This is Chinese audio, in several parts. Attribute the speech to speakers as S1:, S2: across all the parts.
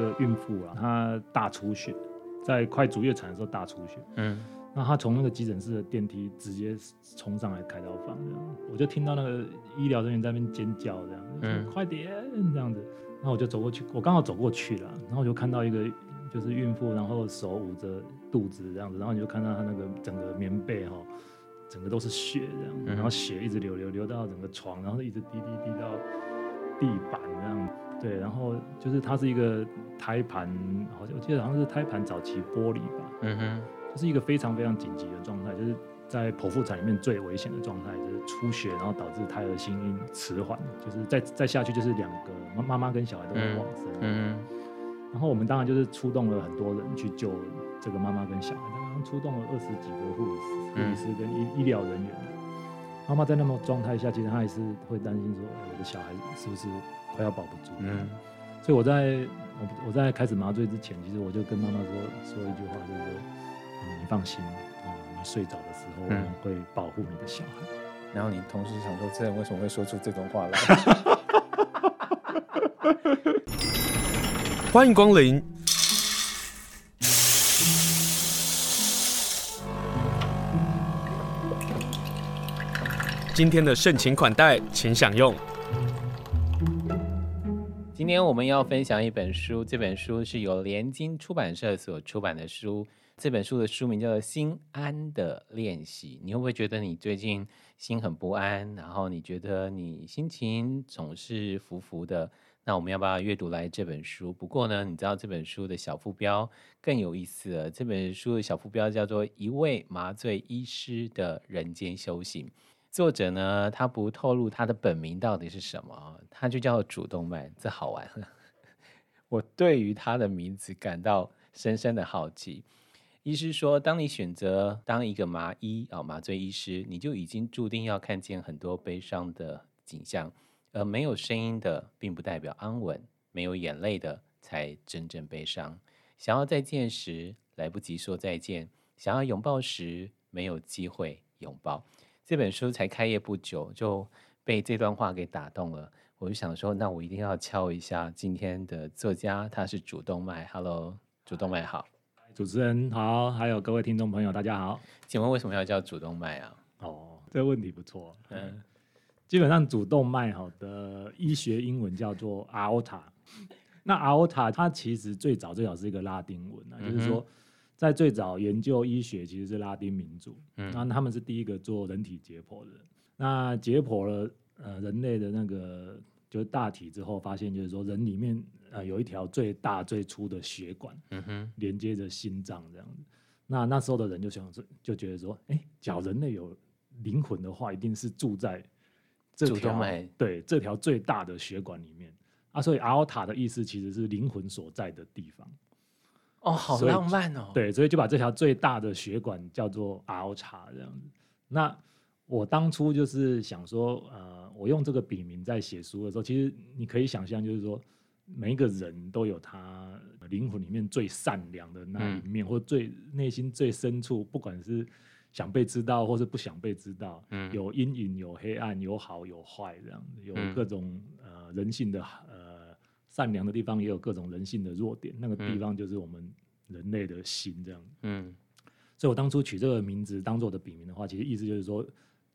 S1: 个孕妇啊，她大出血，在快足月产的时候大出血。嗯。那她从那个急诊室的电梯直接冲上来开刀房，这样，我就听到那个医疗人员在那边尖叫，这样，嗯，快点这样子。然后我就走过去，我刚好走过去了，然后我就看到一个就是孕妇，然后手捂着肚子这样子，然后你就看到她那个整个棉被哈，整个都是血这样，嗯、然后血一直流流流到整个床，然后一直滴滴滴到地板这样，对，然后就是它是一个胎盘，好像我记得好像是胎盘早期剥离吧，嗯哼，就是一个非常非常紧急的状态，就是。在剖腹产里面最危险的状态就是出血，然后导致胎儿心音迟缓，就是再再下去就是两个妈妈跟小孩都会往生。嗯，然后我们当然就是出动了很多人去救这个妈妈跟小孩，刚刚出动了二十几个护理师、护理师跟医医疗人员。妈妈在那么状态下，其实她还是会担心说，我的小孩是不是快要保不住？嗯，所以我在我我在开始麻醉之前，其实我就跟妈妈说说一句话，就是说，嗯，你放心。你睡着的时候，我们会保护你的小孩。
S2: 嗯。然后你同时想说，这人为什么会说出这种话来？欢迎光临。今天的盛情款待，请享用。今天我们要分享一本书，这本书是由联经出版社所出版的书。这本书的书名叫做《心安的练习》。你会不会觉得你最近心很不安？然后你觉得你心情总是浮浮的？那我们要不要阅读来这本书？不过呢，你知道这本书的小副标更有意思了。这本书的小副标叫做《一位麻醉医师的人间修行》。作者呢，他不透露他的本名到底是什么，他就叫主动脉。这好玩了。我对于他的名字感到深深的好奇。医师说，当你选择当一个麻医啊，麻醉医师，你就已经注定要看见很多悲伤的景象，而没有声音的，并不代表安稳；没有眼泪的，才真正悲伤。想要再见时，来不及说再见；想要拥抱时，没有机会拥抱。这本书才开业不久，就被这段话给打动了。我就想说，那我一定要敲一下今天的作家，他是主动脉。Hello，主动脉好。
S1: 主持人好，还有各位听众朋友，大家好。
S2: 请问为什么要叫主动脉啊？
S1: 哦，这个问题不错。嗯，基本上主动脉好的医学英文叫做 aorta。那 aorta 它其实最早最早是一个拉丁文啊，嗯、就是说在最早研究医学其实是拉丁民族，嗯，那他们是第一个做人体解剖的。那解剖了呃人类的那个就是大体之后，发现就是说人里面。呃，有一条最大最粗的血管，嗯哼，连接着心脏这样子。那那时候的人就想说，就觉得说，哎、欸，假如人类有灵魂的话，一定是住在这条对这条最大的血管里面啊。所以阿尔塔的意思其实是灵魂所在的地方。
S2: 哦，好浪漫哦。
S1: 对，所以就把这条最大的血管叫做阿尔塔这样子。那我当初就是想说，呃，我用这个笔名在写书的时候，其实你可以想象，就是说。每一个人都有他灵魂里面最善良的那一面，嗯、或最内心最深处，不管是想被知道，或是不想被知道，嗯、有阴影，有黑暗，有好有坏，这样子，有各种呃人性的呃善良的地方，也有各种人性的弱点。那个地方就是我们人类的心，这样。嗯，所以我当初取这个名字当做我的笔名的话，其实意思就是说，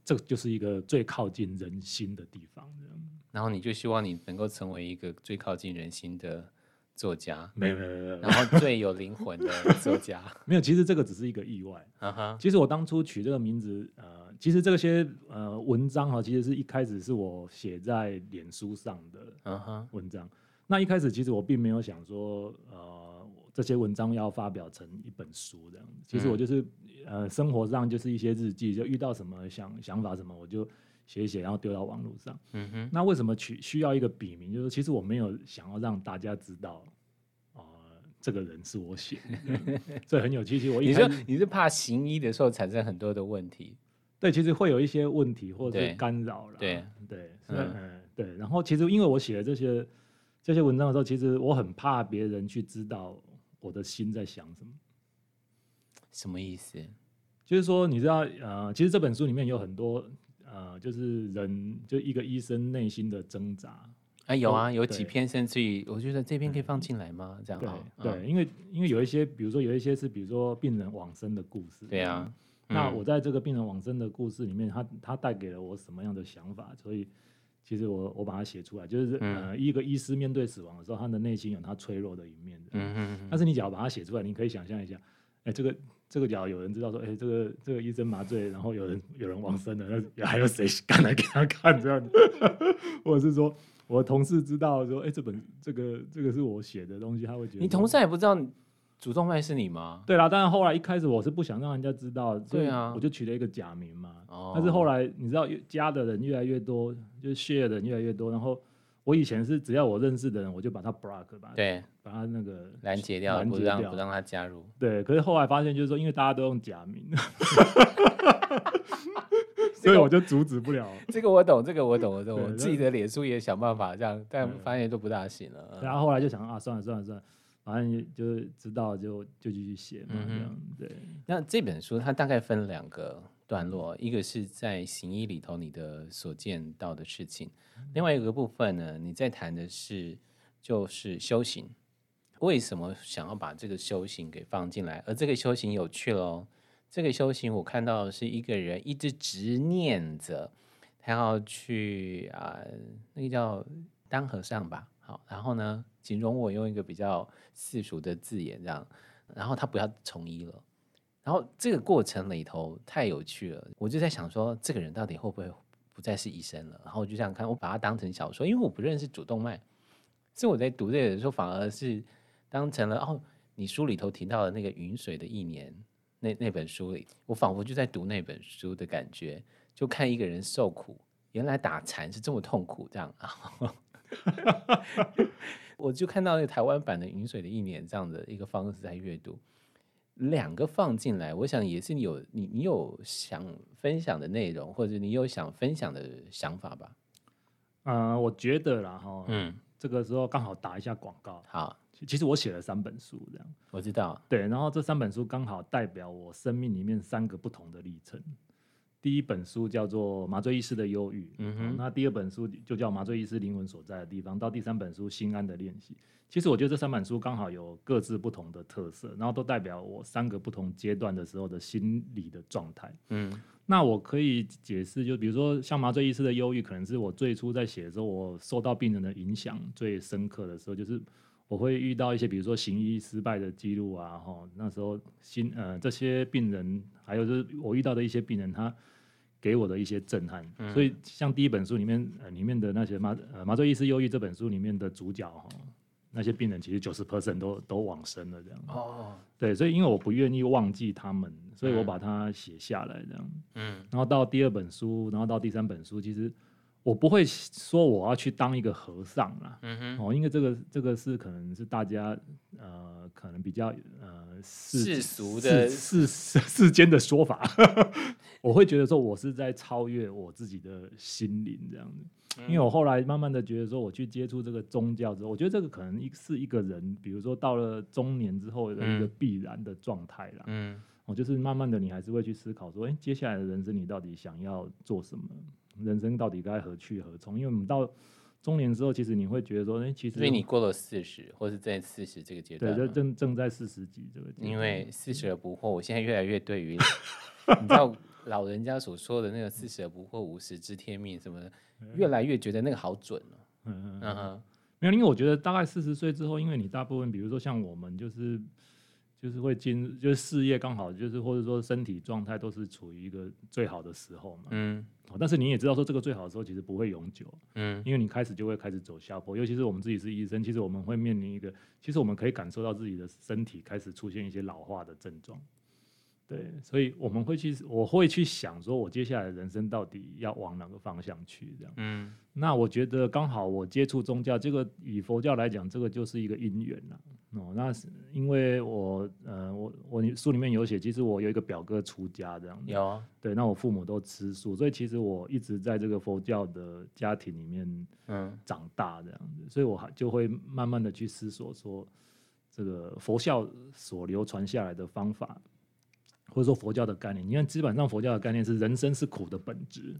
S1: 这就是一个最靠近人心的地方，这样。
S2: 然后你就希望你能够成为一个最靠近人心的作家，
S1: 没有没有没有，
S2: 然后最有灵魂的作家，
S1: 没有。其实这个只是一个意外。Uh huh. 其实我当初取这个名字，呃，其实这些呃文章哈，其实是一开始是我写在脸书上的文章。Uh huh. 那一开始其实我并没有想说，呃，这些文章要发表成一本书这样。其实我就是、嗯、呃，生活上就是一些日记，就遇到什么想想法什么，我就。写一写，然后丢到网络上。嗯哼。那为什么取需要一个笔名？就是其实我没有想要让大家知道，呃，这个人是我写的，所以很有趣。其实我
S2: 你说你是怕行医的时候产生很多的问题？
S1: 对，其实会有一些问题或者是干扰了。
S2: 对
S1: 对，嗯对。然后其实因为我写的这些这些文章的时候，其实我很怕别人去知道我的心在想什么。
S2: 什么意思？
S1: 就是说，你知道，呃，其实这本书里面有很多。呃，就是人就一个医生内心的挣扎
S2: 哎，有啊，有几篇甚至于，我觉得这篇可以放进来吗？这样
S1: 对对，因为因为有一些，比如说有一些是，比如说病人往生的故事。
S2: 对啊，
S1: 那我在这个病人往生的故事里面，他他带给了我什么样的想法？所以其实我我把它写出来，就是呃，一个医师面对死亡的时候，他的内心有他脆弱的一面。嗯嗯。但是你只要把它写出来，你可以想象一下，哎，这个。这个假如有人知道说，哎，这个这个医生麻醉，然后有人有人往生了，那还有谁敢来给他看这样子？或者是说，我同事知道说，哎，这本这个这个是我写的东西，他会觉得。
S2: 你同事也不知道主动脉是你吗？
S1: 对啦，但是后来一开始我是不想让人家知道，对啊，我就取了一个假名嘛。哦。但是后来你知道，加的人越来越多，就是 share 的人越来越多，然后。我以前是只要我认识的人，我就把他 block 吧，
S2: 对，
S1: 把他那个
S2: 拦截掉，不让不让他加入。
S1: 对，可是后来发现就是说，因为大家都用假名，所以我就阻止不了。
S2: 这个我懂，这个我懂，我懂。我自己的脸书也想办法这样，但发现都不大行了。
S1: 然后后来就想啊，算了算了算了，反正就知道就就继续写嘛，这样对。
S2: 那这本书它大概分两个段落，一个是在行医里头你的所见到的事情。另外一个部分呢，你在谈的是就是修行，为什么想要把这个修行给放进来？而这个修行有趣喽，这个修行我看到的是一个人一直执念着，他要去啊，那个叫当和尚吧，好，然后呢，形容我用一个比较世俗的字眼这样，然后他不要从医了，然后这个过程里头太有趣了，我就在想说，这个人到底会不会？不再是医生了，然后我就这样看，我把它当成小说，因为我不认识主动脉，所以我在读这个的时候，反而是当成了哦，你书里头提到的那个云水的一年那那本书里，我仿佛就在读那本书的感觉，就看一个人受苦，原来打禅是这么痛苦，这样啊，我就看到那个台湾版的云水的一年这样的一个方式在阅读。两个放进来，我想也是你有你你有想分享的内容，或者你有想分享的想法吧？
S1: 嗯、呃，我觉得啦哈，嗯，这个时候刚好打一下广告。
S2: 好，
S1: 其实我写了三本书，这样
S2: 我知道。
S1: 对，然后这三本书刚好代表我生命里面三个不同的历程。第一本书叫做《麻醉医师的忧郁》，嗯哼，那第二本书就叫《麻醉医师灵魂所在的地方》，到第三本书《心安的练习》。其实我觉得这三本书刚好有各自不同的特色，然后都代表我三个不同阶段的时候的心理的状态。嗯，那我可以解释，就比如说像麻醉医师的忧郁，可能是我最初在写的时候，我受到病人的影响最深刻的时候，就是我会遇到一些，比如说行医失败的记录啊，哈，那时候心呃这些病人，还有就是我遇到的一些病人，他给我的一些震撼。嗯，所以像第一本书里面呃里面的那些麻呃麻醉医师忧郁这本书里面的主角哈。那些病人其实九十 percent 都都往生了，这样。哦。对，所以因为我不愿意忘记他们，所以我把它写下来，这样。嗯。然后到第二本书，然后到第三本书，其实我不会说我要去当一个和尚啦。嗯哼。哦，因为这个这个是可能是大家呃可能比较呃世
S2: 俗的
S1: 世世世间的说法。我会觉得说我是在超越我自己的心灵这样子。因为我后来慢慢的觉得说，我去接触这个宗教之后，我觉得这个可能一是一个人，比如说到了中年之后的一个必然的状态啦。嗯，我就是慢慢的，你还是会去思考说，哎，接下来的人生你到底想要做什么？人生到底该何去何从？因为我们到中年之后，其实你会觉得说，哎，其实
S2: 所以你过了四十，或是在四十这个阶段，
S1: 对，就正正在四十几这个段。
S2: 因为四十而不惑，我现在越来越对于 你知道老人家所说的那个四十而不惑，五十知天命什么的。越来越觉得那个好准了，嗯嗯嗯，
S1: 没有，因为我觉得大概四十岁之后，因为你大部分，比如说像我们，就是就是会进，就是事业刚好，就是或者说身体状态都是处于一个最好的时候嘛，嗯，但是你也知道说这个最好的时候其实不会永久，嗯，因为你开始就会开始走下坡，尤其是我们自己是医生，其实我们会面临一个，其实我们可以感受到自己的身体开始出现一些老化的症状。对，所以我们会去，我会去想说，我接下来的人生到底要往哪个方向去？这样，嗯，那我觉得刚好我接触宗教，这个以佛教来讲，这个就是一个因缘了。哦，那是因为我，呃，我我书里面有写，其实我有一个表哥出家这样。
S2: 有啊。
S1: 对，那我父母都吃素，所以其实我一直在这个佛教的家庭里面，嗯，长大这样子，所以我还就会慢慢的去思索说，这个佛教所流传下来的方法。或者说佛教的概念，你看，基本上佛教的概念是人生是苦的本质，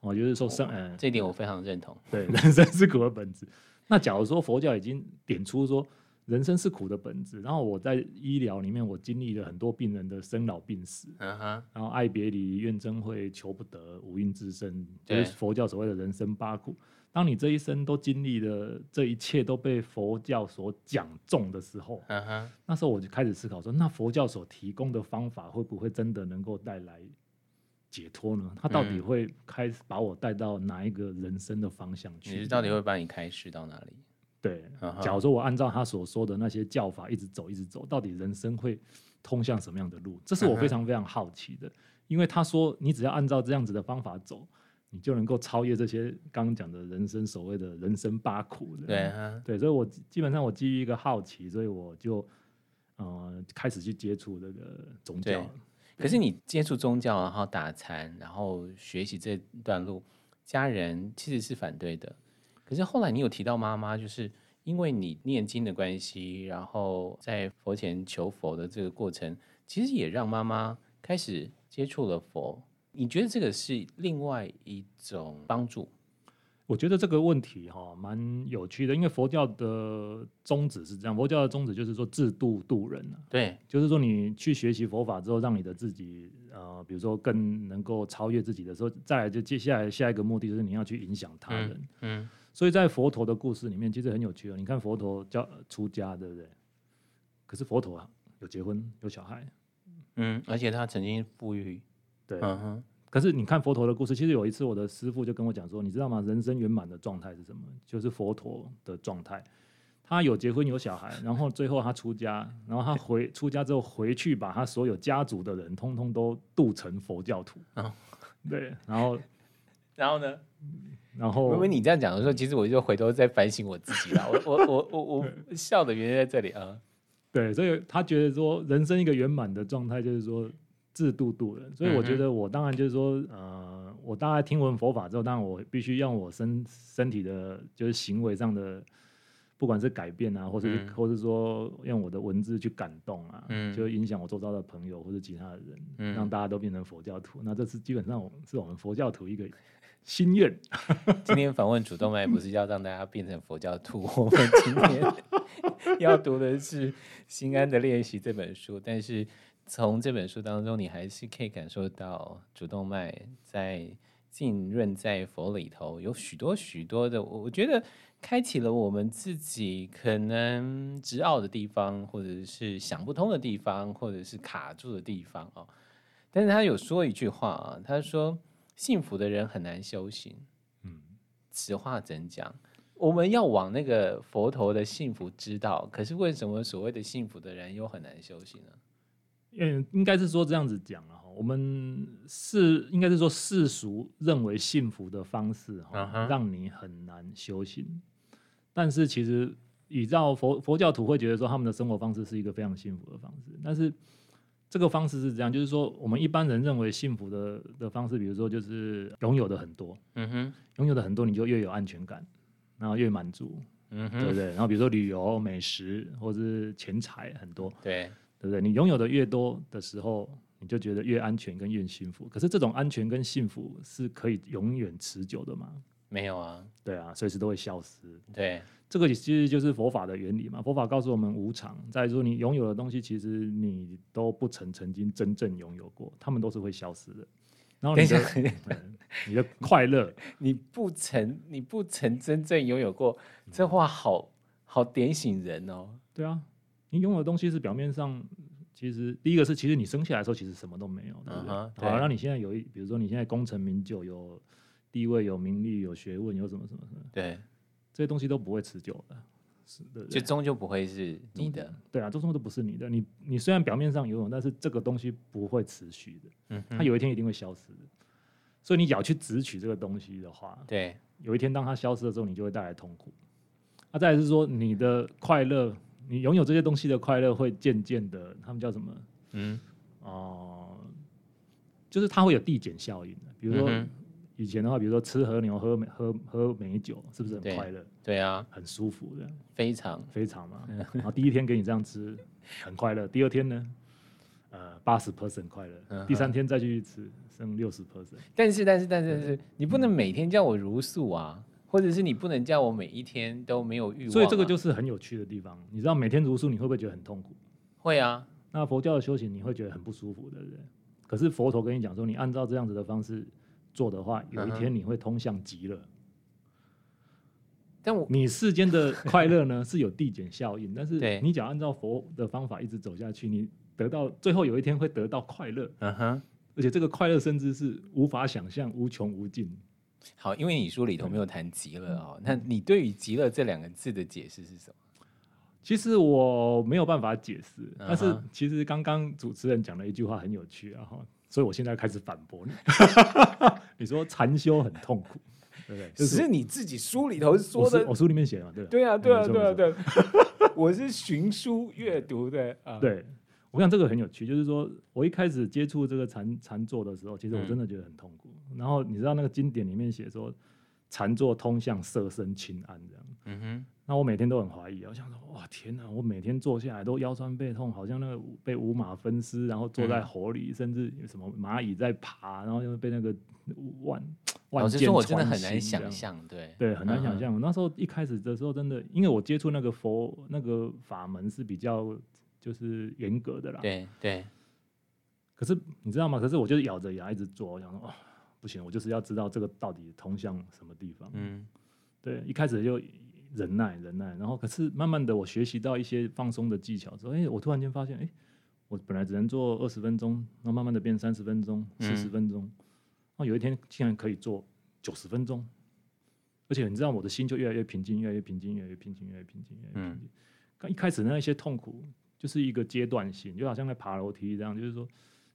S1: 哦就是说生，嗯、呃，
S2: 这一点我非常认同。
S1: 对，人生是苦的本质。那假如说佛教已经点出说人生是苦的本质，然后我在医疗里面我经历了很多病人的生老病死，然后爱别离、怨憎会、求不得、五蕴之身，就是佛教所谓的人生八苦。当你这一生都经历了这一切都被佛教所讲中的时候，那时候我就开始思考说，那佛教所提供的方法会不会真的能够带来解脱呢？他到底会开始把我带到哪一个人生的方向去？
S2: 你到底会把你开始到哪里？
S1: 对，假如说我按照他所说的那些教法一直走，一直走，到底人生会通向什么样的路？这是我非常非常好奇的，因为他说你只要按照这样子的方法走。你就能够超越这些刚刚讲的人生所谓的人生八苦的，对、啊、对，所以我基本上我基于一个好奇，所以我就呃开始去接触这个宗教。
S2: 可是你接触宗教，然后打禅，然后学习这段路，家人其实是反对的。可是后来你有提到妈妈，就是因为你念经的关系，然后在佛前求佛的这个过程，其实也让妈妈开始接触了佛。你觉得这个是另外一种帮助？
S1: 我觉得这个问题哈蛮有趣的，因为佛教的宗旨是这样，佛教的宗旨就是说自度度人啊。
S2: 对，
S1: 就是说你去学习佛法之后，让你的自己呃，比如说更能够超越自己的时候，再来就接下来下一个目的就是你要去影响他人。嗯。嗯，所以在佛陀的故事里面，其实很有趣哦。你看佛陀教出家，对不对？可是佛陀啊，有结婚有小孩。
S2: 嗯，而且他曾经富裕。
S1: 对，嗯哼。可是你看佛陀的故事，其实有一次我的师傅就跟我讲说，你知道吗？人生圆满的状态是什么？就是佛陀的状态。他有结婚有小孩，然后最后他出家，然后他回出家之后回去，把他所有家族的人通通都度成佛教徒。哦，对，然后，
S2: 然后呢？
S1: 然后
S2: 因为你这样讲的时候，其实我就回头在反省我自己了。我我我我我 笑的原因在这里啊。
S1: 对，所以他觉得说，人生一个圆满的状态就是说。自度度人，所以我觉得我当然就是说，呃，我大概听闻佛法之后，当然我必须用我身身体的，就是行为上的，不管是改变啊，或者是、嗯、或者说用我的文字去感动啊，嗯、就影响我周遭的朋友或者其他的人，嗯、让大家都变成佛教徒。那这是基本上是我们佛教徒一个心愿。
S2: 今天访问主动脉不是要让大家变成佛教徒，我们今天 要读的是《心安的练习》这本书，但是。从这本书当中，你还是可以感受到主动脉在浸润在佛里头，有许多许多的，我觉得开启了我们自己可能执拗的地方，或者是想不通的地方，或者是卡住的地方哦。但是他有说一句话啊，他说：“幸福的人很难修行。”嗯，此话怎讲？我们要往那个佛陀的幸福之道，可是为什么所谓的幸福的人又很难修行呢？
S1: 嗯，应该是说这样子讲了哈，我们是应该是说世俗认为幸福的方式哈，让你很难修行。但是其实依照佛佛教徒会觉得说，他们的生活方式是一个非常幸福的方式。但是这个方式是这样，就是说我们一般人认为幸福的的方式，比如说就是拥有的很多，嗯哼，拥有的很多，你就越有安全感，然后越满足，嗯哼，对不对？然后比如说旅游、美食或者是钱财很多，
S2: 对。
S1: 对不对？你拥有的越多的时候，你就觉得越安全跟越幸福。可是这种安全跟幸福是可以永远持久的吗？
S2: 没有啊。
S1: 对啊，随时都会消失。
S2: 对，
S1: 这个其实就是佛法的原理嘛。佛法告诉我们无常，再说你拥有的东西，其实你都不曾曾经真正拥有过，他们都是会消失的。然后你的 你的快乐，
S2: 你不曾你不曾真正拥有过，这话好好点醒人哦。
S1: 对啊。你拥有的东西是表面上，其实第一个是，其实你生下来的时候其实什么都没有，对不对？好，那你现在有一，比如说你现在功成名就，有地位、有名利、有学问，有什么什么什么，
S2: 对，
S1: 这些东西都不会持久的，是的，
S2: 就终究不会是你的。
S1: 对啊，终究都不是你的。你你虽然表面上拥有，但是这个东西不会持续的，嗯，它有一天一定会消失的。所以你要去执取这个东西的话，
S2: 对，有
S1: 一天当它消失的时候，你就会带来痛苦。啊，再来是说你的快乐。你拥有这些东西的快乐会渐渐的，他们叫什么？嗯，哦、呃，就是它会有递减效应的。比如说以前的话，比如说吃和牛、喝美喝喝美酒，是不是很快乐？
S2: 对，对啊，
S1: 很舒服的，
S2: 非常
S1: 非常嘛。然后第一天给你这样吃，很快乐。第二天呢，呃八十 percent 快乐，嗯、第三天再继续吃剩六十 percent。
S2: 但是但是但是但是，你不能每天叫我茹素啊，或者是你不能叫我每一天都没有欲望、啊。
S1: 所以这个就是很有趣的地方。你知道每天茹素你会不会觉得很痛苦？
S2: 会啊。
S1: 那佛教的修行你会觉得很不舒服，对不对？可是佛陀跟你讲说，你按照这样子的方式做的话，有一天你会通向极乐。嗯
S2: 但我
S1: 你世间的快乐呢是有递减效应，但是你只要按照佛的方法一直走下去，你得到最后有一天会得到快乐，
S2: 嗯哼，
S1: 而且这个快乐甚至是无法想象、无穷无尽。
S2: 好，因为你书里头没有谈极乐哦，那你对于极乐这两个字的解释是什么？
S1: 其实我没有办法解释，但是其实刚刚主持人讲了一句话很有趣啊，所以我现在开始反驳你。你说禅修很痛苦。对不对，
S2: 只是你自己书里头说的，
S1: 我书里面写的嘛，对
S2: 对啊，对啊，对啊，对，我是寻书阅读的啊。
S1: 对，我想这个很有趣，就是说我一开始接触这个禅禅坐的时候，其实我真的觉得很痛苦。然后你知道那个经典里面写说，禅坐通向色身轻安这样。嗯哼。那我每天都很怀疑，我想说，哇，天哪！我每天坐下来都腰酸背痛，好像那个被五马分尸，然后坐在火里，甚至有什么蚂蚁在爬，然后又被那个万。
S2: 老实说，我真的很难想象，对
S1: 对，很难想象。嗯、那时候一开始的时候，真的，因为我接触那个佛那个法门是比较就是严格的啦，
S2: 对对。
S1: 可是你知道吗？可是我就是咬着牙一直做，我想说，哦，不行，我就是要知道这个到底通向什么地方。嗯，对，一开始就忍耐忍耐，然后可是慢慢的我学习到一些放松的技巧之后，哎，我突然间发现，哎，我本来只能做二十分钟，然后慢慢的变三十分钟、四十分钟。嗯哦，有一天竟然可以做九十分钟，而且你知道我的心就越来越平静，越来越平静，越来越平静，越来越平静，越来越平静。刚、嗯、一开始那些痛苦就是一个阶段性，就好像在爬楼梯一样，就是说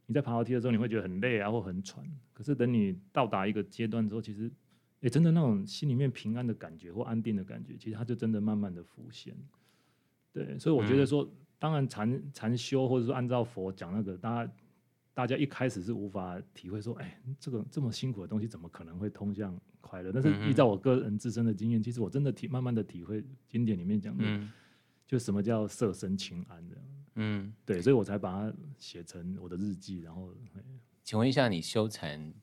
S1: 你在爬楼梯的时候你会觉得很累啊，或很喘。可是等你到达一个阶段之后，其实也、欸、真的那种心里面平安的感觉或安定的感觉，其实它就真的慢慢的浮现。对，所以我觉得说，嗯、当然禅禅修或者说按照佛讲那个，大家。大家一开始是无法体会说，哎，这个这么辛苦的东西怎么可能会通向快乐？但是依照我个人自身的经验，其实我真的体慢慢的体会经典里面讲的，嗯、就什么叫色身轻安的，嗯，对，所以我才把它写成我的日记。然后，
S2: 请问一下，你修禅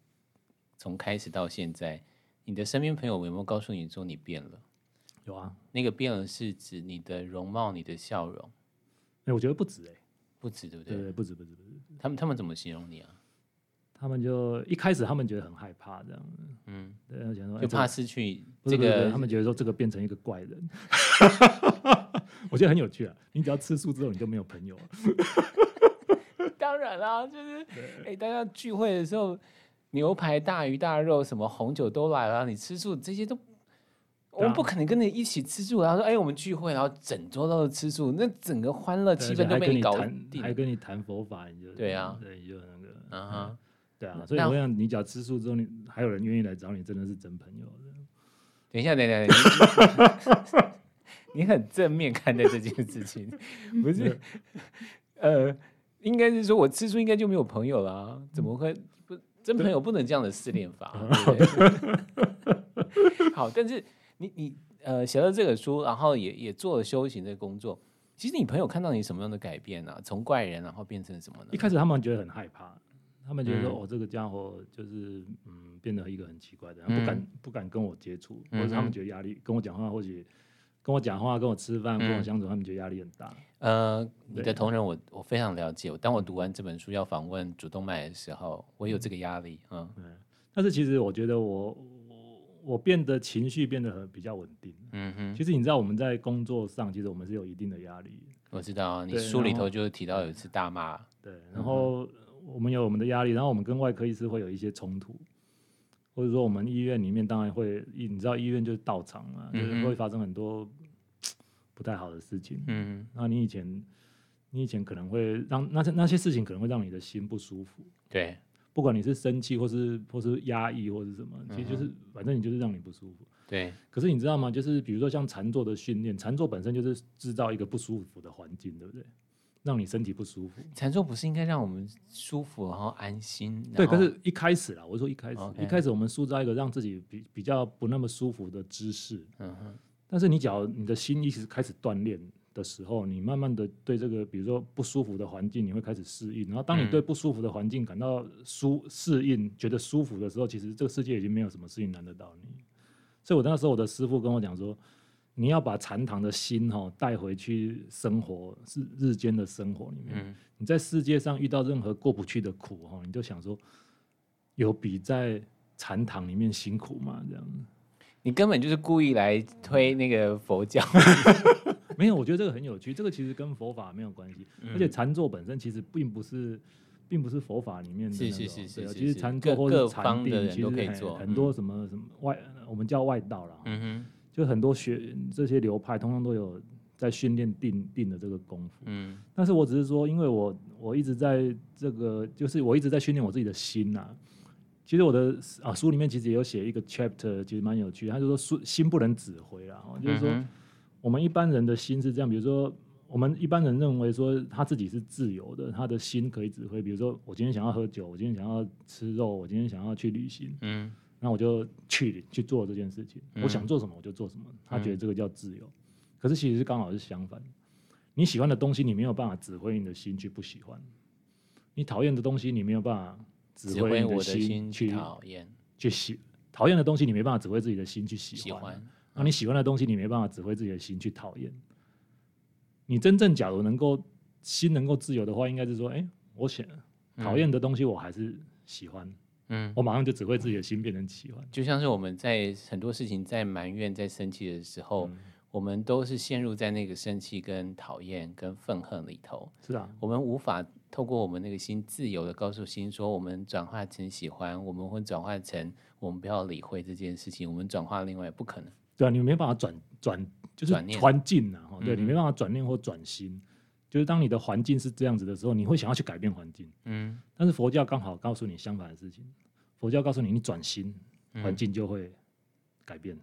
S2: 从开始到现在，你的身边朋友有没有告诉你说你变了？
S1: 有啊，
S2: 那个变了是指你的容貌、你的笑容？
S1: 哎，我觉得不止哎、欸。
S2: 不止对不对？
S1: 对，不止不止不止。
S2: 他们他们怎么形容你啊？
S1: 他们就一开始他们觉得很害怕这样，
S2: 嗯，
S1: 对，而且说
S2: 就怕失去这个，
S1: 这个他们觉得说这个变成一个怪人。我觉得很有趣啊！你只要吃素之后，你就没有朋友了。
S2: 当然啦，就是哎，大家聚会的时候，牛排、大鱼大肉、什么红酒都来了，你吃素这些都。我们不可能跟你一起吃素，然后说：“哎，我们聚会，然后整桌都是吃素，那整个欢乐气氛都被你搞定。”
S1: 还跟你谈佛法，你就
S2: 对啊，
S1: 对，就那个，
S2: 嗯哼，
S1: 对啊。所以我想，你只要吃素之后，你还有人愿意来找你，真的是真朋友。
S2: 等一下，等一下，你很正面看待这件事情，不是？呃，应该是说我吃素，应该就没有朋友了？怎么会不真朋友不能这样的试炼法？好，但是。你你呃写了这个书，然后也也做了修行的工作。其实你朋友看到你什么样的改变呢、啊？从怪人然后变成什么呢？
S1: 一开始他们觉得很害怕，他们觉得说、嗯、哦这个家伙就是嗯变得一个很奇怪的，不敢、嗯、不敢跟我接触，或者他们觉得压力，跟我讲话或许跟我讲话跟我吃饭、嗯、跟我相处，他们觉得压力很大。
S2: 呃，你的同仁我我非常了解。当我读完这本书要访问主动脉的时候，我有这个压力嗯，嗯，
S1: 但是其实我觉得我。我变得情绪变得很比较稳定。嗯哼，其实你知道我们在工作上，其实我们是有一定的压力。
S2: 我知道啊，你书里头就提到有一次大骂。
S1: 对，然后我们有我们的压力，然后我们跟外科医师会有一些冲突，或者说我们医院里面当然会，你知道医院就是道场嘛，就是会发生很多不太好的事情。嗯，然后你以前你以前可能会让那些那些事情可能会让你的心不舒服。
S2: 对。
S1: 不管你是生气，或是或是压抑，或是什么，其实就是反正你就是让你不舒服。
S2: 对。
S1: 可是你知道吗？就是比如说像禅坐的训练，禅坐本身就是制造一个不舒服的环境，对不对？让你身体不舒服。
S2: 禅坐不是应该让我们舒服，然后安心？
S1: 对。可是一开始啦，我说一开始.一开始我们塑造一个让自己比比较不那么舒服的姿势。嗯哼。但是你只要你的心一直开始锻炼的时候，你慢慢的对这个，比如说不舒服的环境，你会开始适应。然后，当你对不舒服的环境感到舒适应，觉得舒服的时候，其实这个世界已经没有什么事情难得到你。所以我那时候，我的师傅跟我讲说，你要把禅堂的心哈带回去生活，是日间的生活里面。你在世界上遇到任何过不去的苦哈，你就想说，有比在禅堂里面辛苦吗？这样。
S2: 你根本就是故意来推那个佛教，
S1: 没有，我觉得这个很有趣。这个其实跟佛法没有关系，嗯、而且禅坐本身其实并不是，并不是佛法里面的。是是是是，其实禅坐或者禅定，其实很多什么什么外，我们叫外道了。嗯哼，就很多学这些流派，通通都有在训练定定的这个功夫。嗯，但是我只是说，因为我我一直在这个，就是我一直在训练我自己的心呐、啊。其实我的啊书里面其实也有写一个 chapter，其实蛮有趣的。他就说心心不能指挥啦，就是说我们一般人的心是这样，比如说我们一般人认为说他自己是自由的，他的心可以指挥。比如说我今天想要喝酒，我今天想要吃肉，我今天想要去旅行，嗯，那我就去去做这件事情。我想做什么我就做什么，他觉得这个叫自由。可是其实是刚好是相反，你喜欢的东西你没有办法指挥你的心去不喜欢，你讨厌的东西你没有办法。指挥我的心去讨厌，去喜讨厌的东西，你没办法指挥自己的心去喜欢。那你喜欢的东西，你没办法指挥自己的心去讨厌。你真正假如能够心能够自由的话，应该是说，哎、欸，我想讨厌的东西，我还是喜欢。嗯，我马上就指挥自己的心变成喜欢。
S2: 就像是我们在很多事情在埋怨、在生气的时候。嗯我们都是陷入在那个生气、跟讨厌、跟愤恨里头。
S1: 是啊，
S2: 我们无法透过我们那个心自由的告诉心说，我们转化成喜欢，我们会转化成我们不要理会这件事情，我们转化另外不可能。
S1: 对啊，你没办法转转，就是环境啊，对，你没办法转念或转心，就是当你的环境是这样子的时候，你会想要去改变环境。嗯，但是佛教刚好告诉你相反的事情，佛教告诉你，你转心，环境就会改变。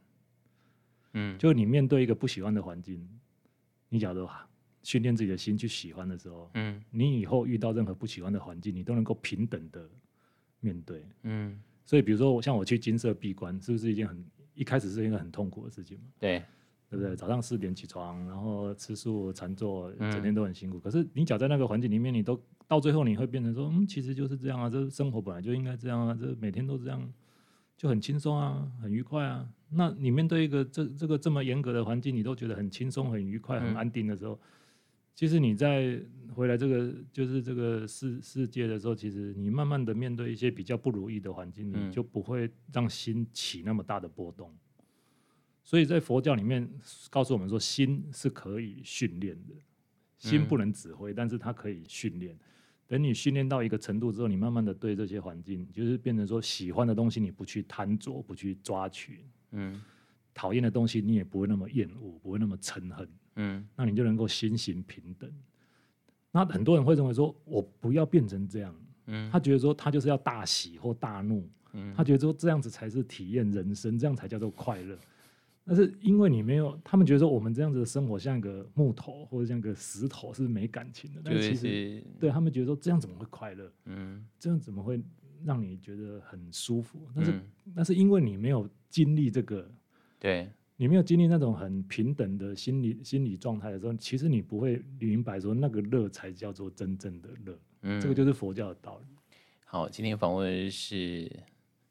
S1: 嗯，就你面对一个不喜欢的环境，你假如训练自己的心去喜欢的时候，嗯，你以后遇到任何不喜欢的环境，你都能够平等的面对，嗯。所以，比如说我，像我去金色闭关，是不是一件很一开始是一个很痛苦的事情嘛？
S2: 对，
S1: 对不对？早上四点起床，然后吃素禅坐，整天都很辛苦。嗯、可是你脚在那个环境里面，你都到最后你会变成说，嗯，其实就是这样啊，这生活本来就应该这样啊，这每天都这样。就很轻松啊，很愉快啊。那你面对一个这这个这么严格的环境，你都觉得很轻松、很愉快、很安定的时候，嗯、其实你在回来这个就是这个世世界的时候，其实你慢慢的面对一些比较不如意的环境，你就不会让心起那么大的波动。所以在佛教里面告诉我们说，心是可以训练的，心不能指挥，但是它可以训练。等你训练到一个程度之后，你慢慢的对这些环境，就是变成说喜欢的东西你不去贪着，不去抓取，嗯，讨厌的东西你也不会那么厌恶，不会那么嗔恨，嗯，那你就能够心行平等。那很多人会认为说，我不要变成这样，嗯，他觉得说他就是要大喜或大怒，嗯，他觉得说这样子才是体验人生，这样才叫做快乐。但是因为你没有，他们觉得说我们这样子的生活像个木头或者像个石头是没感情的，但其实对他们觉得说这样怎么会快乐？嗯，这样怎么会让你觉得很舒服？但是但是因为你没有经历这个，
S2: 对，
S1: 你没有经历那种很平等的心理心理状态的时候，其实你不会明白说那个乐才叫做真正的乐。嗯，这个就是佛教的道理。
S2: 好，今天访问的是。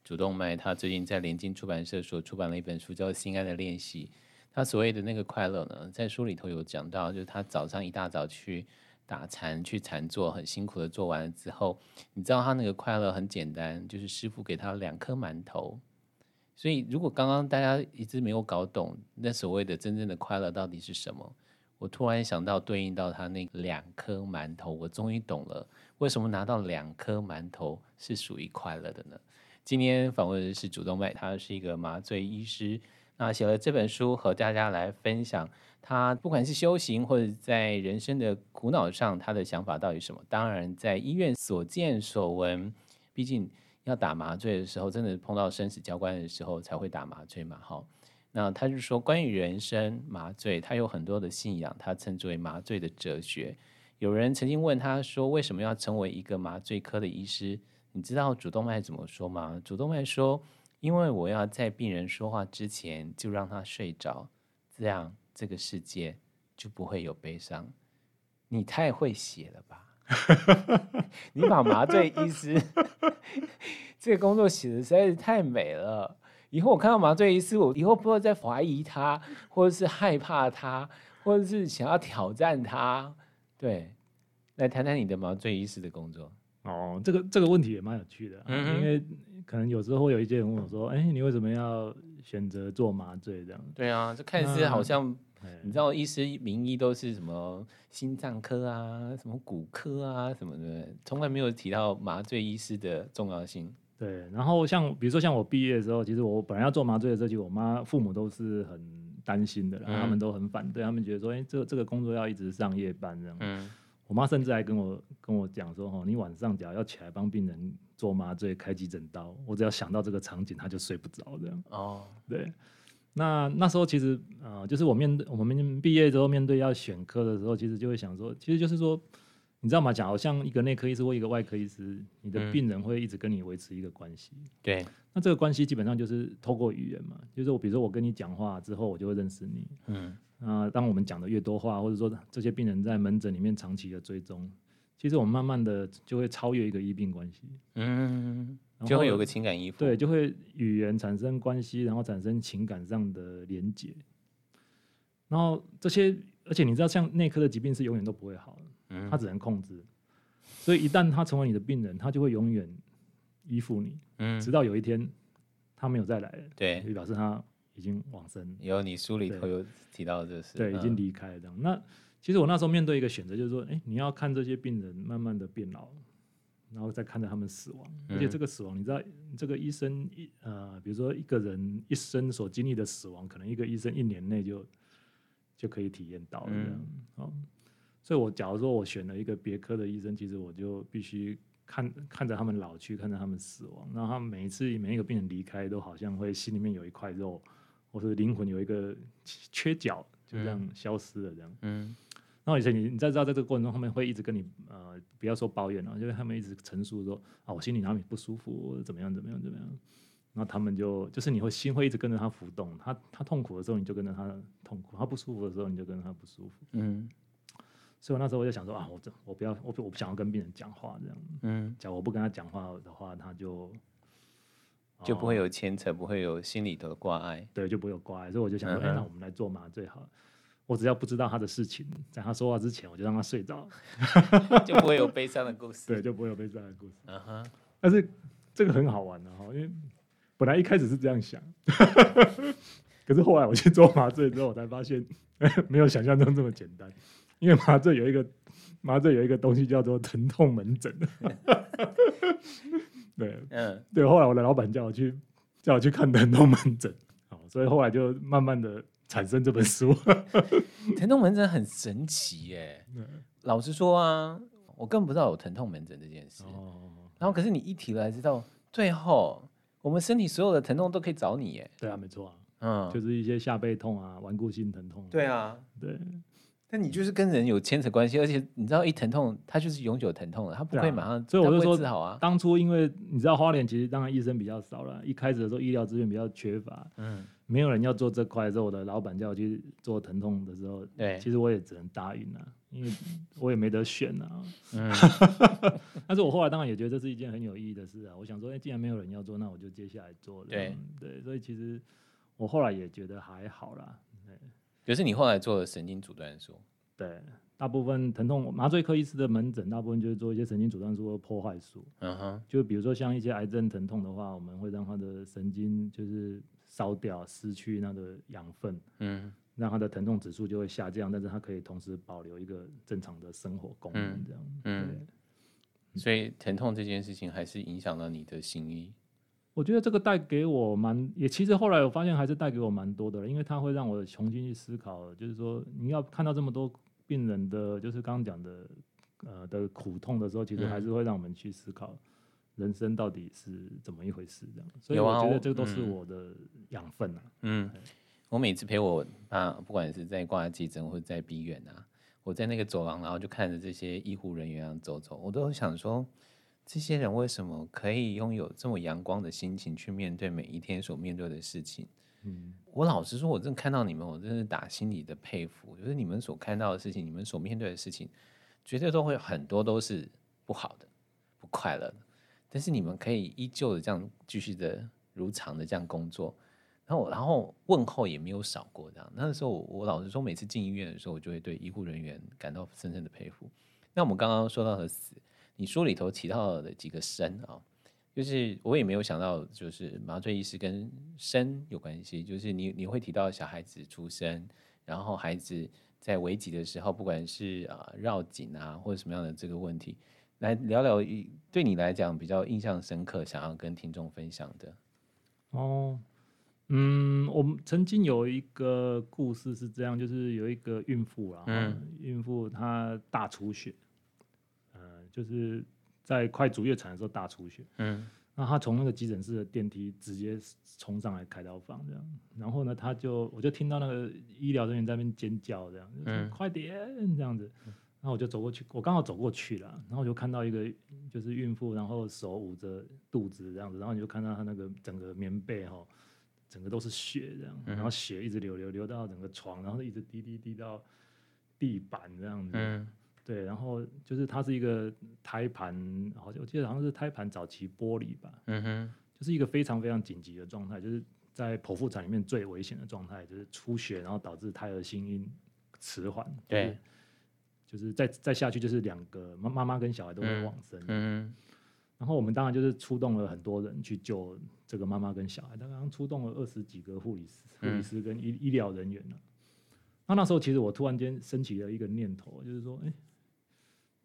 S2: 主动脉，他最近在联经出版社所出版了一本书，叫《心爱的练习》。他所谓的那个快乐呢，在书里头有讲到，就是他早上一大早去打禅、去禅坐，很辛苦的做完了之后，你知道他那个快乐很简单，就是师傅给他两颗馒头。所以，如果刚刚大家一直没有搞懂那所谓的真正的快乐到底是什么，我突然想到对应到他那两颗馒头，我终于懂了为什么拿到两颗馒头是属于快乐的呢？今天访问的是主动脉，他是一个麻醉医师，那写了这本书和大家来分享他不管是修行或者在人生的苦恼上，他的想法到底是什么？当然，在医院所见所闻，毕竟要打麻醉的时候，真的碰到生死交关的时候才会打麻醉嘛。哈，那他就说关于人生麻醉，他有很多的信仰，他称之为麻醉的哲学。有人曾经问他说，为什么要成为一个麻醉科的医师？你知道主动脉怎么说吗？主动脉说：“因为我要在病人说话之前就让他睡着，这样这个世界就不会有悲伤。你太会写了吧？你把麻醉医师这个工作写的实在是太美了。以后我看到麻醉医师，我以后不会再怀疑他，或者是害怕他，或者是想要挑战他。对，来谈谈你的麻醉医师的工作。
S1: 哦，这个这个问题也蛮有趣的，嗯嗯，因为可能有时候会有一些人问我说：“哎，你为什么要选择做麻醉这样？”
S2: 对啊，这看似好像。你知道医师名医都是什么心脏科啊，什么骨科啊，什么的，从来没有提到麻醉医师的重要性。
S1: 对，然后像比如说像我毕业的时候，其实我本来要做麻醉的时候，其实我妈父母都是很担心的，然后他们都很反对，他们觉得说，哎，这这个工作要一直上夜班这样。嗯。我妈甚至还跟我跟我讲说，哦，你晚上只要要起来帮病人做麻醉、开急诊刀，我只要想到这个场景，她就睡不着这样。哦。对。那那时候其实呃，就是我面对我们毕业之后面对要选科的时候，其实就会想说，其实就是说，你知道吗？假如像一个内科医师或一个外科医师，你的病人会一直跟你维持一个关系。对、嗯。那这个关系基本上就是透过语言嘛，就是我比如说我跟你讲话之后，我就会认识你。嗯。啊、呃，当我们讲的越多话，或者说这些病人在门诊里面长期的追踪，其实我们慢慢的就会超越一个医病关系。嗯。
S2: 就会有个情感依附，
S1: 对，就会语言产生关系，然后产生情感上的连结。然后这些，而且你知道，像内科的疾病是永远都不会好的，嗯，它只能控制。所以一旦他成为你的病人，他就会永远依附你，嗯，直到有一天他没有再来了，对，就表示他已经往生。
S2: 有你书里头有提到这事，
S1: 对，已经离开了这样。嗯，那其实我那时候面对一个选择，就是说，哎，你要看这些病人慢慢的变老。然后再看着他们死亡，而且这个死亡，你知道，这个医生一呃，比如说一个人一生所经历的死亡，可能一个医生一年内就就可以体验到了这样。好，所以我假如说我选了一个别科的医生，其实我就必须看看着他们老去，看着他们死亡，然后他们每一次每一个病人离开，都好像会心里面有一块肉，或是灵魂有一个缺角，就这样消失了这样。嗯。然后以前你你在知道在这个过程中，他们会一直跟你呃，不要说抱怨了，就是他们一直陈述说啊，我心里哪里不舒服，怎么样怎么样怎么样。然后他们就就是你会心会一直跟着他浮动，他他痛苦的时候你就跟着他痛苦，他不舒服的时候你就跟着他不舒服。嗯。所以我那时候我就想说啊，我这我不要我我不想要跟病人讲话这样。嗯。假如我不跟他讲话的话，他就
S2: 就不会有牵扯，不会有心里头的挂碍。
S1: 对，就不会有挂碍。所以我就想说，哎、嗯，那我们来做麻醉好了。我只要不知道他的事情，在他说话之前，我就让他睡着，
S2: 就不会有悲伤的故事。
S1: 对，就不会有悲伤的故事。Uh -huh. 但是这个很好玩的哈，因为本来一开始是这样想，可是后来我去做麻醉之后，我才发现没有想象中这么简单。因为麻醉有一个麻醉有一个东西叫做疼痛门诊。对，嗯、uh 对。后来我的老板叫我去叫我去看疼痛门诊，所以后来就慢慢的。产生这本书，
S2: 疼痛门诊很神奇耶。老实说啊，我根本不知道有疼痛门诊这件事。哦。然后可是你一提了，才知道最后我们身体所有的疼痛都可以找你耶。
S1: 对啊，没错啊。嗯，就是一些下背痛啊，顽固性疼痛。
S2: 对啊，
S1: 对。
S2: 但你就是跟人有牵扯关系，而且你知道一疼痛，它就是永久疼痛了，它不会马上、啊。
S1: 所以我就说，治好啊。当初因为你知道花莲其实当然医生比较少了，一开始的时候医疗资源比较缺乏。嗯。没有人要做这块，之后我的老板叫我去做疼痛的时候，对，其实我也只能答应了，因为我也没得选啊。嗯，但是我后来当然也觉得这是一件很有意义的事啊。我想说，哎，既然没有人要做，那我就接下来做。对对，所以其实我后来也觉得还好啦。对，
S2: 可是你后来做了神经阻断术，
S1: 对，大部分疼痛麻醉科医师的门诊，大部分就是做一些神经阻断术和破坏术。嗯哼，就比如说像一些癌症疼痛的话，我们会让他的神经就是。烧掉，失去那个养分，嗯，让他的疼痛指数就会下降，但是他可以同时保留一个正常的生活功能，这样，嗯，对。
S2: 所以疼痛这件事情还是影响了你的行医。
S1: 我觉得这个带给我蛮，也其实后来我发现还是带给我蛮多的，因为它会让我重新去思考，就是说你要看到这么多病人的，就是刚刚讲的，呃的苦痛的时候，其实还是会让我们去思考。人生到底是怎么一回事？这样，所以我觉得这个都是我的养分啊。
S2: 嗯，我每次陪我啊，不管是在挂急诊或者在医院啊，我在那个走廊，然后就看着这些医护人员啊走走，我都想说，这些人为什么可以拥有这么阳光的心情去面对每一天所面对的事情？嗯，我老实说，我真的看到你们，我真是打心里的佩服。就是你们所看到的事情，你们所面对的事情，绝对都会很多都是不好的、不快乐的。但是你们可以依旧的这样继续的如常的这样工作，然后然后问候也没有少过这样。那个时候我，我老实说，每次进医院的时候，我就会对医护人员感到深深的佩服。那我们刚刚说到的死，你书里头提到的几个生啊。就是我也没有想到，就是麻醉医师跟生有关系。就是你你会提到小孩子出生，然后孩子在危急的时候，不管是啊绕颈啊或者什么样的这个问题，来聊聊对你来讲比较印象深刻，想要跟听众分享的。
S1: 哦，嗯，我们曾经有一个故事是这样，就是有一个孕妇啊，嗯，孕妇她大出血，呃，就是。在快足月产的时候大出血，嗯，那她从那个急诊室的电梯直接冲上来开刀房这样，然后呢，他就我就听到那个医疗人员在那边尖叫这样，嗯，快点这样子，然后我就走过去，我刚好走过去了，然后我就看到一个就是孕妇，然后手捂着肚子这样子，然后你就看到她那个整个棉被哈，整个都是血这样，然后血一直流流流到整个床，然后一直滴滴滴到地板这样子，嗯。对，然后就是它是一个胎盘，好像我记得好像是胎盘早期剥离吧，嗯哼，就是一个非常非常紧急的状态，就是在剖腹产里面最危险的状态，就是出血，然后导致胎儿心音迟缓，对，就是再再下去就是两个妈妈妈跟小孩都会往生，嗯，嗯，然后我们当然就是出动了很多人去救这个妈妈跟小孩，刚刚出动了二十几个护理师、护理师跟医医疗人员了。那那时候其实我突然间升起了一个念头，就是说，哎。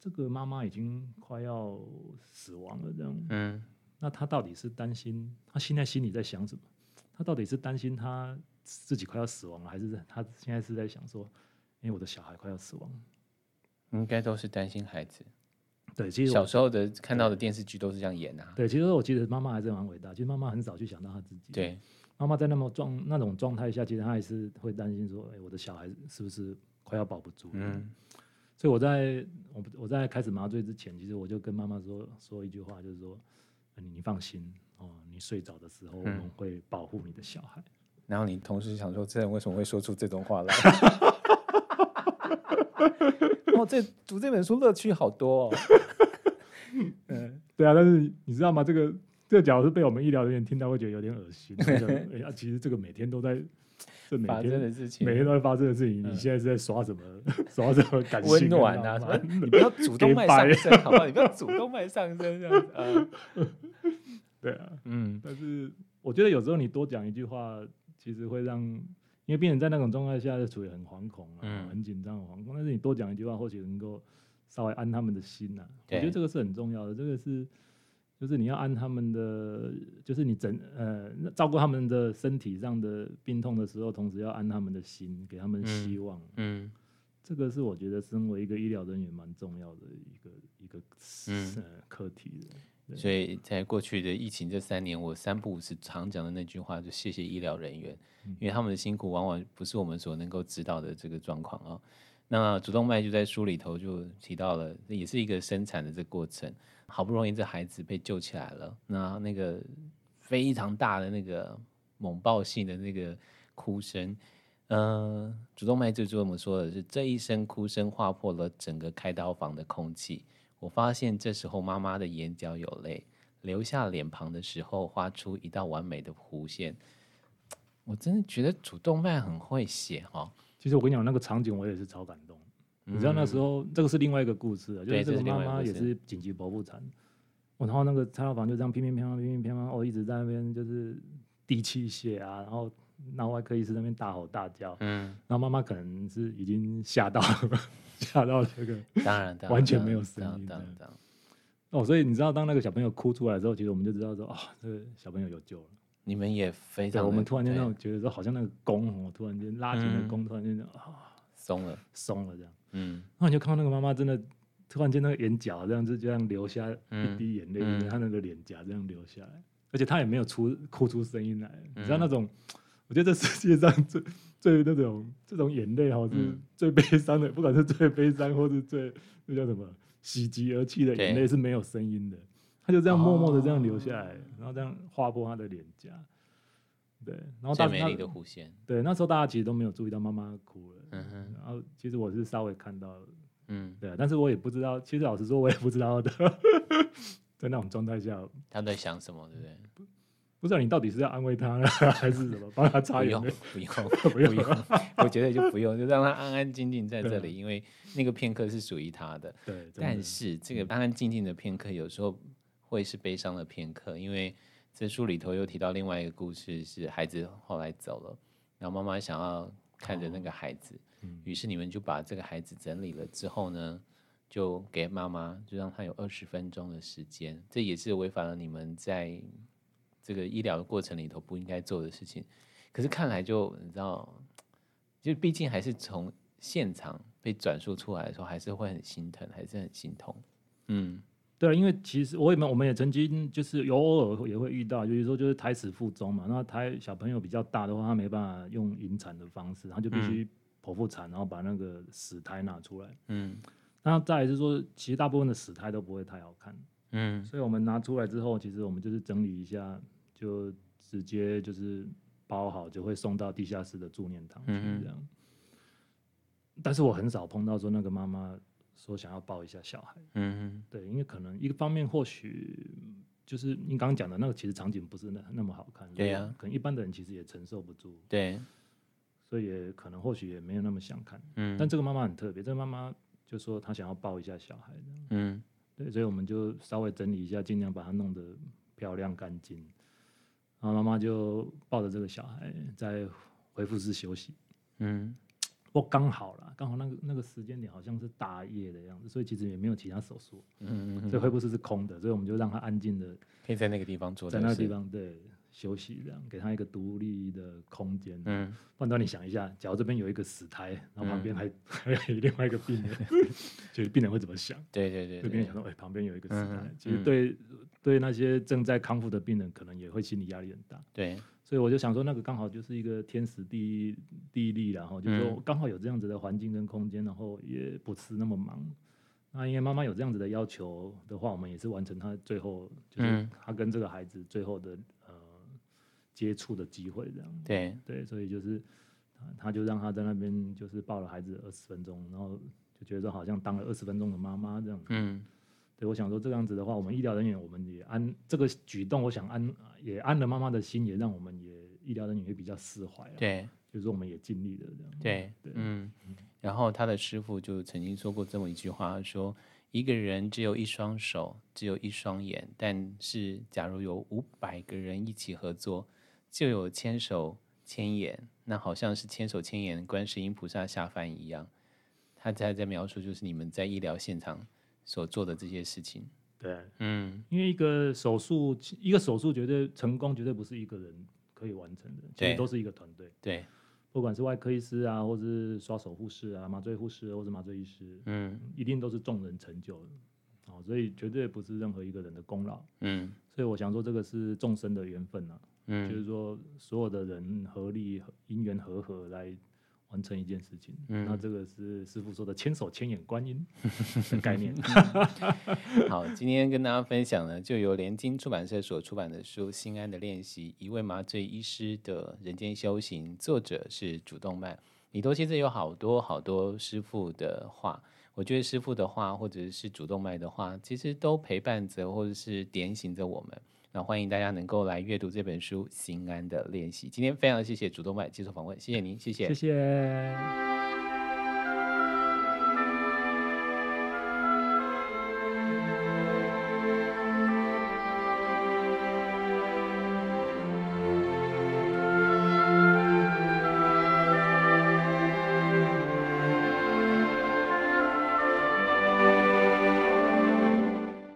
S1: 这个妈妈已经快要死亡了，这样。嗯，那她到底是担心？她现在心里在想什么？她到底是担心她自己快要死亡了，还是她现在是在想说，因为我的小孩快要死亡？
S2: 应该都是担心孩子。
S1: 对，其实
S2: 小时候的看到的电视剧都是这样演啊。
S1: 对，其实我记得妈妈还是蛮伟大。其实妈妈很少去想到她自己。
S2: 对，
S1: 妈妈在那么状那种状态下，其实她还是会担心说，哎，我的小孩是不是快要保不住？嗯。所以我在我我在开始麻醉之前，其实我就跟妈妈说说一句话，就是说，你放心哦，你睡着的时候，我们会保护你的小孩。嗯。
S2: 然后你同时想说，这人为什么会说出这种话来？哦，这读这本书乐趣好多哦。
S1: 嗯，对啊，但是你知道吗？这个这个，假如是被我们医疗人员听到，会觉得有点恶心。哎呀、啊，其实这个每天都在。这每天的事情，每天都在发生的事情。你现在是在刷什么？刷什么感情？温暖啊！
S2: 你不要主动脉上升，好不好？你不要主动脉上升这样子啊。
S1: 对啊，嗯。但是我觉得有时候你多讲一句话，其实会让，因为病人在那种状态下是处于很惶恐啊，很紧张、很惶恐。但是你多讲一句话，或许能够稍微安他们的心呐。我觉得这个是很重要的。这个是。就是你要安他们的，就是你整呃照顾他们的身体上的病痛的时候，同时要安他们的心，给他们希望。嗯，嗯这个是我觉得身为一个医疗人员蛮重要的一个一个嗯课题的。
S2: 所以在过去的疫情这三年，我三不五时常讲的那句话，就谢谢医疗人员，嗯、因为他们的辛苦往往不是我们所能够知道的这个状况啊。那主动脉就在书里头就提到了，也是一个生产的这个过程。好不容易这孩子被救起来了，那那个非常大的那个猛爆性的那个哭声，呃，主动脉就这么说的是这一声哭声划破了整个开刀房的空气。我发现这时候妈妈的眼角有泪，流下脸庞的时候画出一道完美的弧线。我真的觉得主动脉很会写哈、哦。
S1: 其实我跟你讲那个场景，我也是超感动。你知道那时候，这个是另外一个故事啊，就是这个妈妈也是紧急剖腹产，然后那个开刀房就这样乒乒乓乓乒乒乓乓，我一直在那边就是滴器械啊，然后那外科医师那边大吼大叫，嗯，然后妈妈可能是已经吓到了，吓到这个，当然完全没有声音，当然当然，哦，所以你知道当那个小朋友哭出来之后，其实我们就知道说啊，这个小朋友有救了。
S2: 你们也非常，
S1: 我们突然间那种觉得说，好像那个弓哦，突然间拉紧的弓，突然间啊
S2: 松了，
S1: 松了这样。嗯，然后你就看到那个妈妈真的突然间那个眼角这样子就这样流下一滴眼泪，嗯、她那个脸颊这样流下来，而且她也没有出哭出声音来。嗯、你知道那种，我觉得这世界上最 最那种这种眼泪哈是最悲伤的，嗯、不管是最悲伤或是最那叫什么喜极而泣的眼泪是没有声音的，他就这样默默的这样流下来，哦、然后这样划破他的脸颊。对，然后最
S2: 美丽的弧线。
S1: 对，那时候大家其实都没有注意到妈妈哭了。嗯哼。然后其实我是稍微看到了。嗯。对，但是我也不知道，其实老实说，我也不知道的。在那种状态下，
S2: 他在想什么，对不对？不，
S1: 知道你到底是要安慰他呢，还是什么？帮他擦眼泪？
S2: 不用，不用，不用。我觉得就不用，就让他安安静静在这里，因为那个片刻是属于他的。
S1: 对。
S2: 但是这个安安静静的片刻，有时候会是悲伤的片刻，因为。这书里头又提到另外一个故事，是孩子后来走了，然后妈妈想要看着那个孩子，于是你们就把这个孩子整理了之后呢，就给妈妈，就让她有二十分钟的时间，这也是违反了你们在这个医疗的过程里头不应该做的事情。可是看来就你知道，就毕竟还是从现场被转述出来的时候，还是会很心疼，还是很心痛，嗯。
S1: 对，因为其实我也们我们也曾经就是有偶尔也会遇到，就是说就是胎死腹中嘛。那胎小朋友比较大的话，他没办法用引产的方式，他就必须剖腹产，然后把那个死胎拿出来。嗯。那再来是说，其实大部分的死胎都不会太好看。嗯。所以我们拿出来之后，其实我们就是整理一下，就直接就是包好，就会送到地下室的助念堂去这样。嗯。但是我很少碰到说那个妈妈。说想要抱一下小孩，嗯哼，对，因为可能一个方面或许就是您刚刚讲的那个，其实场景不是那那么好看，
S2: 对呀、啊，
S1: 可能一般的人其实也承受不住，
S2: 对，
S1: 所以也可能或许也没有那么想看，嗯，但这个妈妈很特别，这个妈妈就说她想要抱一下小孩，嗯，对，所以我们就稍微整理一下，尽量把它弄得漂亮干净，然后妈妈就抱着这个小孩在恢复室休息，嗯。不刚好了，刚好那个那个时间点好像是大夜的样子，所以其实也没有其他手术，嗯嗯，所以恢复室是空的，所以我们就让他安静的，
S2: 可以在那个地方坐，
S1: 在那个地方对休息，这样给他一个独立的空间。嗯，换到你想一下，假如这边有一个死胎，然后旁边还、嗯、还有另外一个病人，就是病人会怎么想？
S2: 对对对，对，
S1: 病人想说，哎、欸，旁边有一个死胎，嗯、其实对对那些正在康复的病人，可能也会心理压力很大。
S2: 对。
S1: 所以我就想说，那个刚好就是一个天时地地利，然后就说刚好有这样子的环境跟空间，然后也不是那么忙。那因为妈妈有这样子的要求的话，我们也是完成她最后就是她跟这个孩子最后的呃接触的机会这样。
S2: 对
S1: 对，所以就是他就让他在那边就是抱了孩子二十分钟，然后就觉得好像当了二十分钟的妈妈这样。嗯。对，我想说这样子的话，我们医疗人员我们也安这个举动，我想安也安了妈妈的心，也让我们也医疗人员也比较释怀。
S2: 对，
S1: 就是我们也尽力了这样。
S2: 对对，嗯。然后他的师傅就曾经说过这么一句话，说一个人只有一双手，只有一双眼，但是假如有五百个人一起合作，就有千手千眼，那好像是千手千眼观世音菩萨下凡一样。他在在描述就是你们在医疗现场。所做的这些事情，
S1: 对，嗯，因为一个手术，一个手术绝对成功，绝对不是一个人可以完成的，其实都是一个团队，
S2: 对，
S1: 不管是外科医师啊，或者是刷手护士啊，麻醉护士或者麻醉医师，嗯，一定都是众人成就的，哦，所以绝对不是任何一个人的功劳，嗯，所以我想说，这个是众生的缘分啊，嗯，就是说所有的人合力、因缘和合来。完成一件事情，嗯，那这个是师傅说的“千手千眼观音”的概念。
S2: 好，今天跟大家分享呢，就由联经出版社所出版的书《心安的练习：一位麻醉医师的人间修行》，作者是主动脉。里头其实有好多好多师傅的话，我觉得师傅的话，或者是主动脉的话，其实都陪伴着，或者是点醒着我们。那欢迎大家能够来阅读这本书《心安的练习》。今天非常谢谢主动脉接受访问，谢谢您，谢谢，
S1: 谢谢。